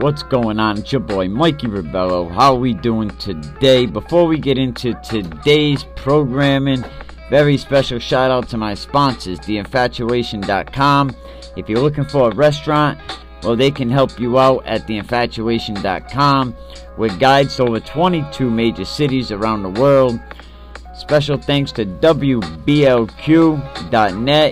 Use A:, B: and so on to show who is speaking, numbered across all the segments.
A: What's going on? It's your boy Mikey Rebello. How are we doing today? Before we get into today's programming, very special shout out to my sponsors, theinfatuation.com. If you're looking for a restaurant, well, they can help you out at theinfatuation.com with guides to over 22 major cities around the world. Special thanks to WBLQ.net.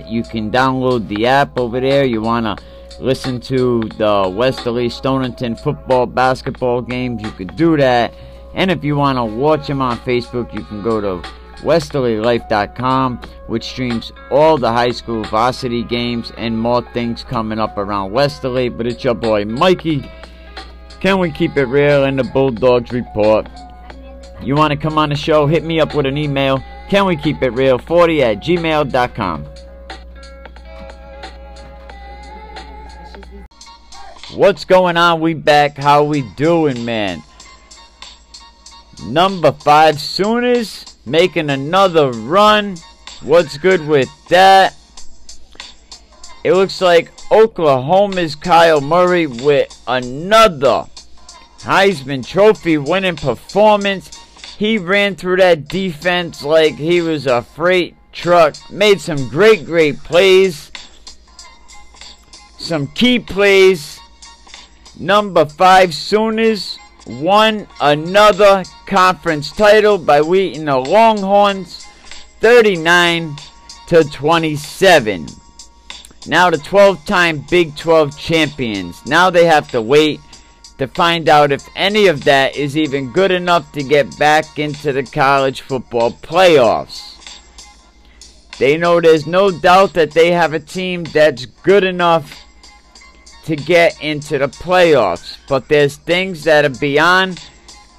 A: You can download the app over there. You want to listen to the Westerly Stonington football basketball games, you could do that. And if you want to watch them on Facebook, you can go to westerlylife.com, which streams all the high school varsity games and more things coming up around Westerly. But it's your boy Mikey. Can we keep it real in the Bulldogs report? You want to come on the show? Hit me up with an email. Can we keep it real? 40 at gmail.com. What's going on? We back. How we doing, man? Number five, Sooners making another run. What's good with that? It looks like Oklahoma's Kyler Murray with another Heisman Trophy winning performance. He ran through that defense like he was a freight truck. Made some great, great plays. Some key plays Number five, Sooners won another conference title by beating the Longhorns 39 to 27. Now the 12-time Big 12 champions. Now they have to wait to find out if any of that is even good enough to get back into the college football playoffs. They know there's no doubt that they have a team that's good enough to get into the playoffs. But there's things that are beyond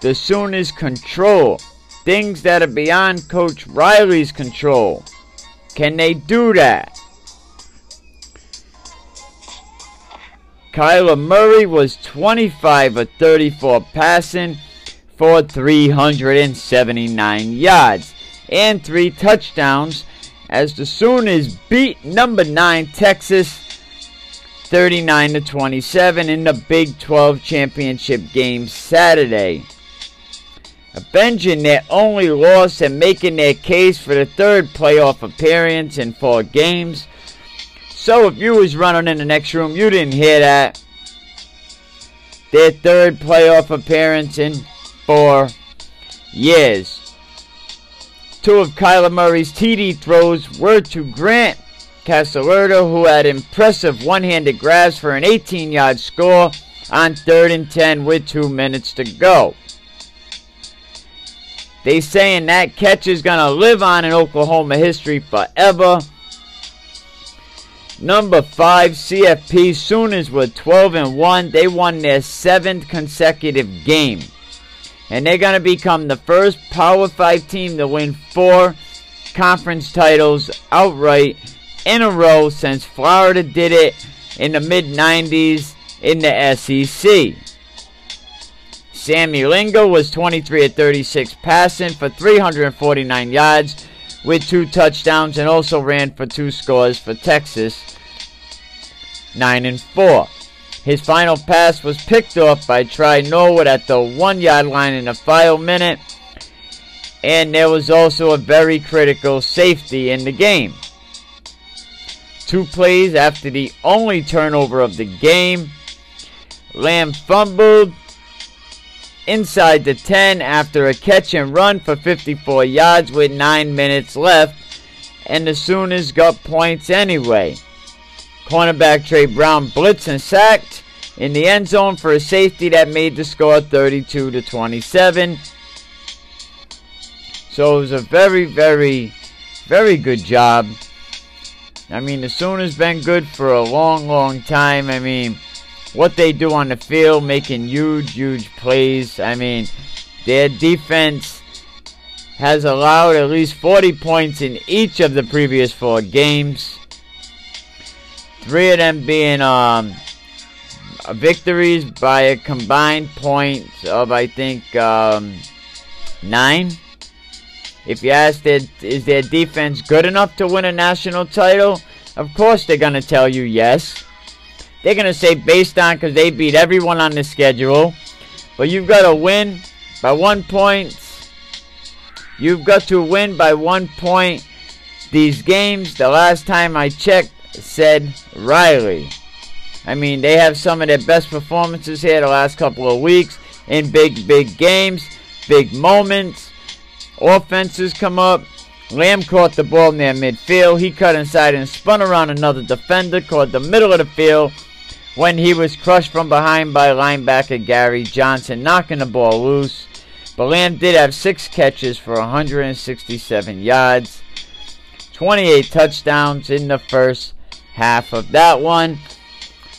A: the Sooners' control. Things that are beyond Coach Riley's control. Can they do that? Kyler Murray was 25 of 34 passing for 379 yards and three touchdowns as the Sooners beat number 9 Texas 39 to 27 in the Big 12 championship game Saturday. Avenging their only loss and making their case for the third playoff appearance in four games. So if you was running in the next room, you didn't hear that. Their third playoff appearance in four years. Two of Kyler Murray's TD throws were to Grant Calcaterra, who had impressive one-handed grabs for an 18-yard score on third and 10 with two minutes to go. They saying that catch is going to live on in Oklahoma history forever. Number 5, CFP Sooners were 12 and 1. They won their seventh consecutive game. And they're going to become the first Power 5 team to win four conference titles outright in a row since Florida did it in the mid 90s in the SEC. Sam Ehlinger was 23 at 36 passing for 349 yards with two touchdowns and also ran for two scores for Texas 9 and 4. His final pass was picked off by Tre Norwood at the one yard line in the final minute. And there was also a very critical safety in the game. Two plays after the only turnover of the game. Lamb fumbled inside the 10 after a catch and run for 54 yards with 9 minutes left. And the Sooners got points anyway. Cornerback Tre Brown blitzed and sacked in the end zone for a safety that made the score 32 to 27. So it was a very, very, very good job I mean, the Sooners been good for a long, long time. I mean, what they do on the field, making huge, huge plays. I mean, their defense has allowed at least 40 points in each of the previous four games. Three of them being um, victories by a combined point of, I think, um, nine. If you ask, their, is their defense good enough to win a national title? Of course they're going to tell you yes. they're going to say based on because they beat everyone on the schedule. But you've got to win by one point. You've got to win by one point. These games, the last time I checked, said Riley. I mean, they have some of their best performances here the last couple of weeks in big, big games, big moments. Offenses come up. Lamb caught the ball near midfield. He cut inside and spun around another defender, caught the middle of the field when he was crushed from behind by linebacker Gary Johnson, knocking the ball loose. But Lamb did have six catches for 167 yards, 28 touchdowns in the first half of that one.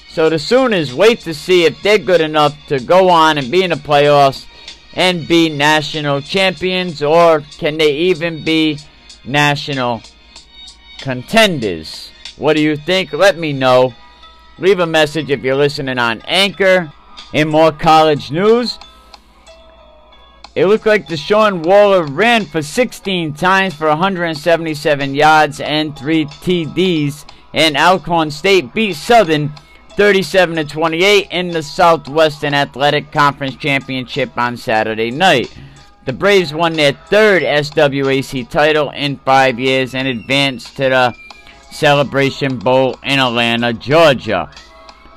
A: So the Sooners wait to see if they're good enough to go on and be in the playoffs and be national champions, or can they even be national contenders? What do you think? Let me know. Leave a message if you're listening on Anchor. In more college news, it looked like Deshaun Waller ran for 16 times for 177 yards and 3 TDs, and Alcorn State beat Southern 37 to 28 in the Southwestern Athletic Conference Championship on Saturday night. The Braves won their third SWAC title in five years and advanced to the Celebration Bowl in Atlanta, Georgia,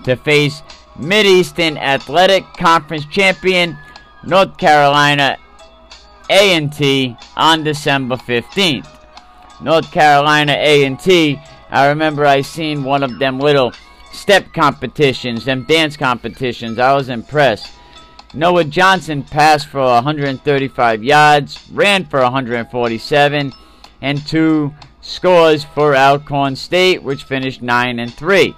A: to face Mideastern Athletic Conference champion North Carolina A&T on December 15th. North Carolina A&T, I remember I seen one of them little step competitions, them dance competitions. I was impressed. Noah Johnson passed for 135 yards, ran for 147, and two scores for Alcorn State, which finished 9 and 3.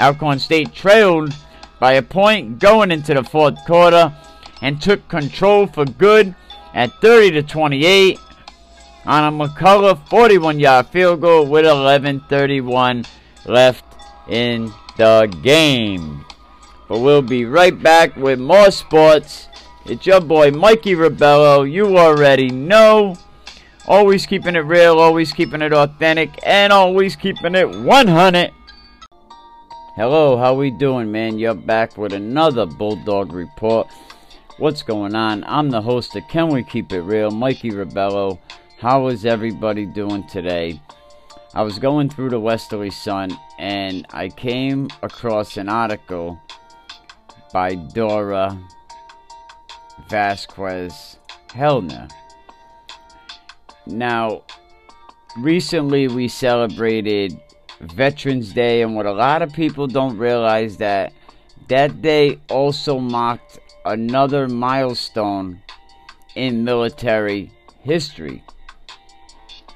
A: Alcorn State trailed by a point going into the fourth quarter and took control for good at 30 to 28 on a McCullough 41 yard field goal with 11:31 left in the game. But we'll be right back with more sports. It's your boy Mikey Rebello. You already know. Always keeping it real, always keeping it authentic, and always keeping it 100. Hello, how we doing, man? You're back with another Bulldog Report. What's going on? I'm the host of Can We Keep It Real, Mikey Rebello. How is everybody doing today? I was going through the Westerly Sun and I came across an article by Dora Vasquez Hellner. Now, recently we celebrated Veterans Day, and what a lot of people don't realize that that day also marked another milestone in military history.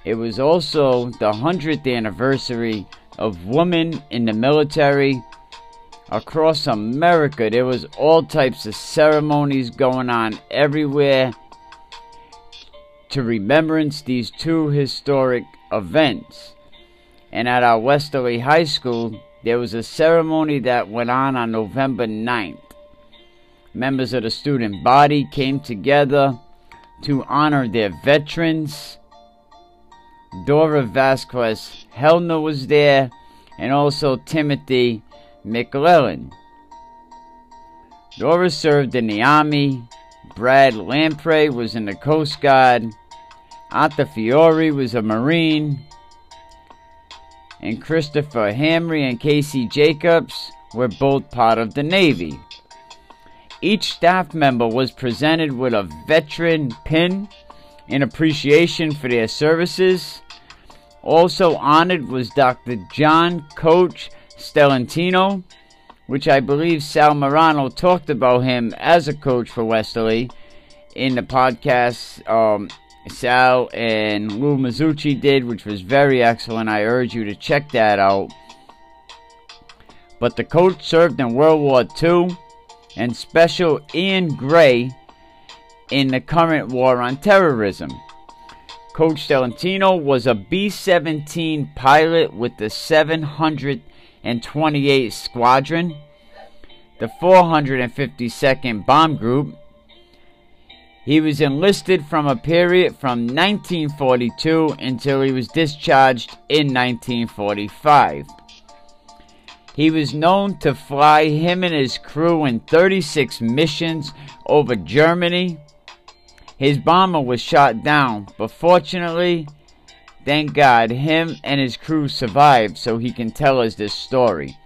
A: It was also the 100th anniversary of women in the military across America. There was all types of ceremonies going on everywhere to remembrance these two historic events. And at our Westerly High School, there was a ceremony that went on on November 9th. Members of the student body came together to honor their veterans Dora Vasquez Hellner was there, and also Timothy McClellan. Dora served in the Army. Brad Lamprey was in the Coast Guard. Arthur Fiore was a Marine. And Christopher Hamry and Casey Jacobs were both part of the Navy. Each staff member was presented with a veteran pin in appreciation for their services. Also honored was Dr. John Coach Stellantino, which I believe Sal Marano talked about him as a coach for Westerly in the podcast um, Sal and Lou Mazzucci did, which was very excellent. I urge you to check that out. But the coach served in World War II and Special Ian Gray in the current war on terrorism. Coach Stellantino was a B 17 pilot with the 728th Squadron, the 452nd Bomb Group. He was enlisted from a period from 1942 until he was discharged in 1945. He was known to fly him and his crew in 36 missions over Germany. His bomber was shot down, but fortunately, thank God, him and his crew survived so he can tell us this story.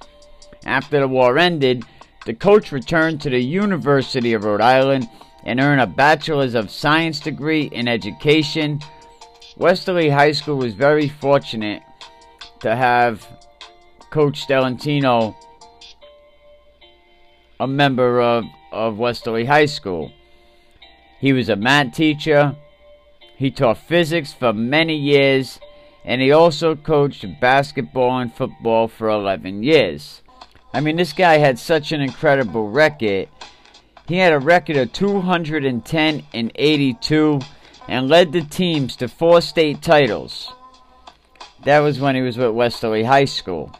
A: After the war ended, the coach returned to the University of Rhode Island and earned a Bachelor's of Science degree in education. Westerly High School was very fortunate to have Coach Stellantino a member of, of Westerly High School. He was a math teacher. He taught physics for many years. And he also coached basketball and football for 11 years. I mean, this guy had such an incredible record. He had a record of 210 and 82 and led the teams to four state titles. That was when he was with Westerly High School.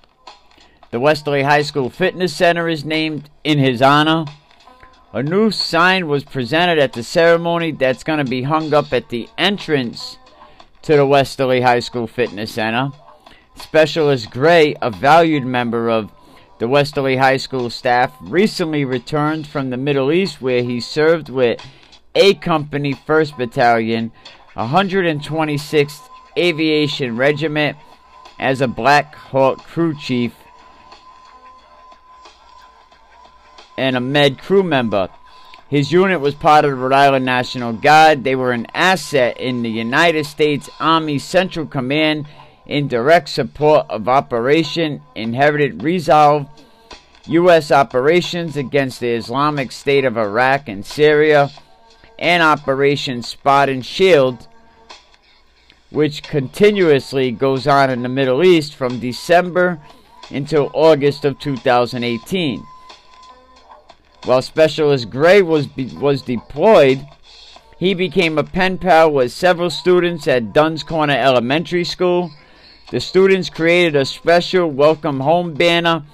A: The Westerly High School Fitness Center is named in his honor. A new sign was presented at the ceremony that's going to be hung up at the entrance to the Westerly High School Fitness Center. Specialist Gray, a valued member of the Westerly High School staff recently returned from the Middle East where he served with A Company 1st Battalion, 126th Aviation Regiment as a Black Hawk crew chief and a Med crew member. His unit was part of the Rhode Island National Guard. They were an asset in the United States Army Central Command in direct support of Operation Inherent Resolve, U.S. operations against the Islamic State of Iraq and Syria, and Operation Spartan Shield, which continuously goes on in the Middle East from December until August of 2018. While Specialist Gray was, was deployed, he became a pen pal with several students at Dunn's Corner Elementary School the students created a special welcome home banner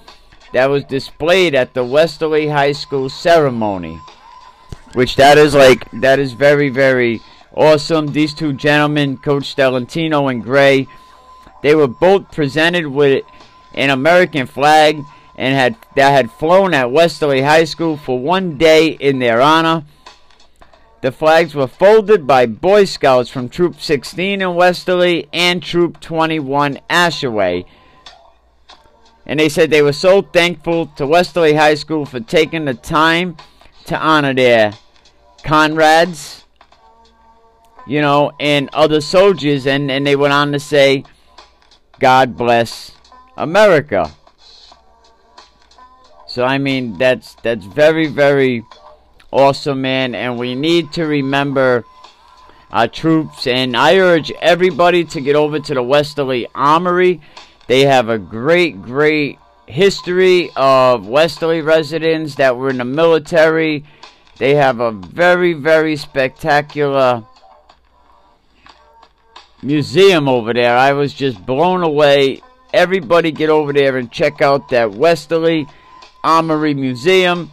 A: that was displayed at the Westerly High School ceremony. Which that is like that is very very awesome. These two gentlemen, Coach Stellantino and Gray, they were both presented with an American flag and had that had flown at Westerly High School for one day in their honor. The flags were folded by Boy Scouts from Troop 16 in Westerly and Troop 21 Ashaway. And they said they were so thankful to Westerly High School for taking the time to honor their comrades, you know, and other soldiers. And, and they went on to say, God bless America. So I mean that's that's very very awesome, man. And we need to remember our troops. And I urge everybody to get over to the Westerly Armory. They have a great, great history of Westerly residents that were in the military. They have a very, very spectacular museum over there. I was just blown away. Everybody get over there and check out that Westerly Armory Museum.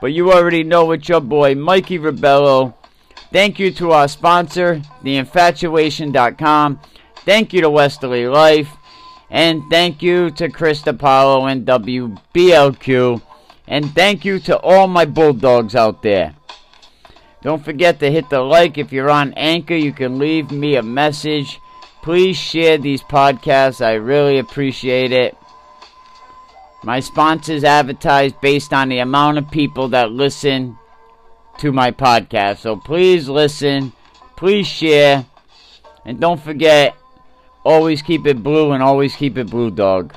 A: But you already know it's your boy, Mikey Rebello. Thank you to our sponsor, theinfatuation.com. Thank you to Westerly Life. And thank you to Chris DiPaolo and WBLQ. And thank you to all my Bulldogs out there. Don't forget to hit the like. If you're on Anchor, you can leave me a message. Please share these podcasts. I really appreciate it. My sponsors advertise based on the amount of people that listen to my podcast. So please listen, please share, and don't forget always keep it blue and always keep it blue, dog.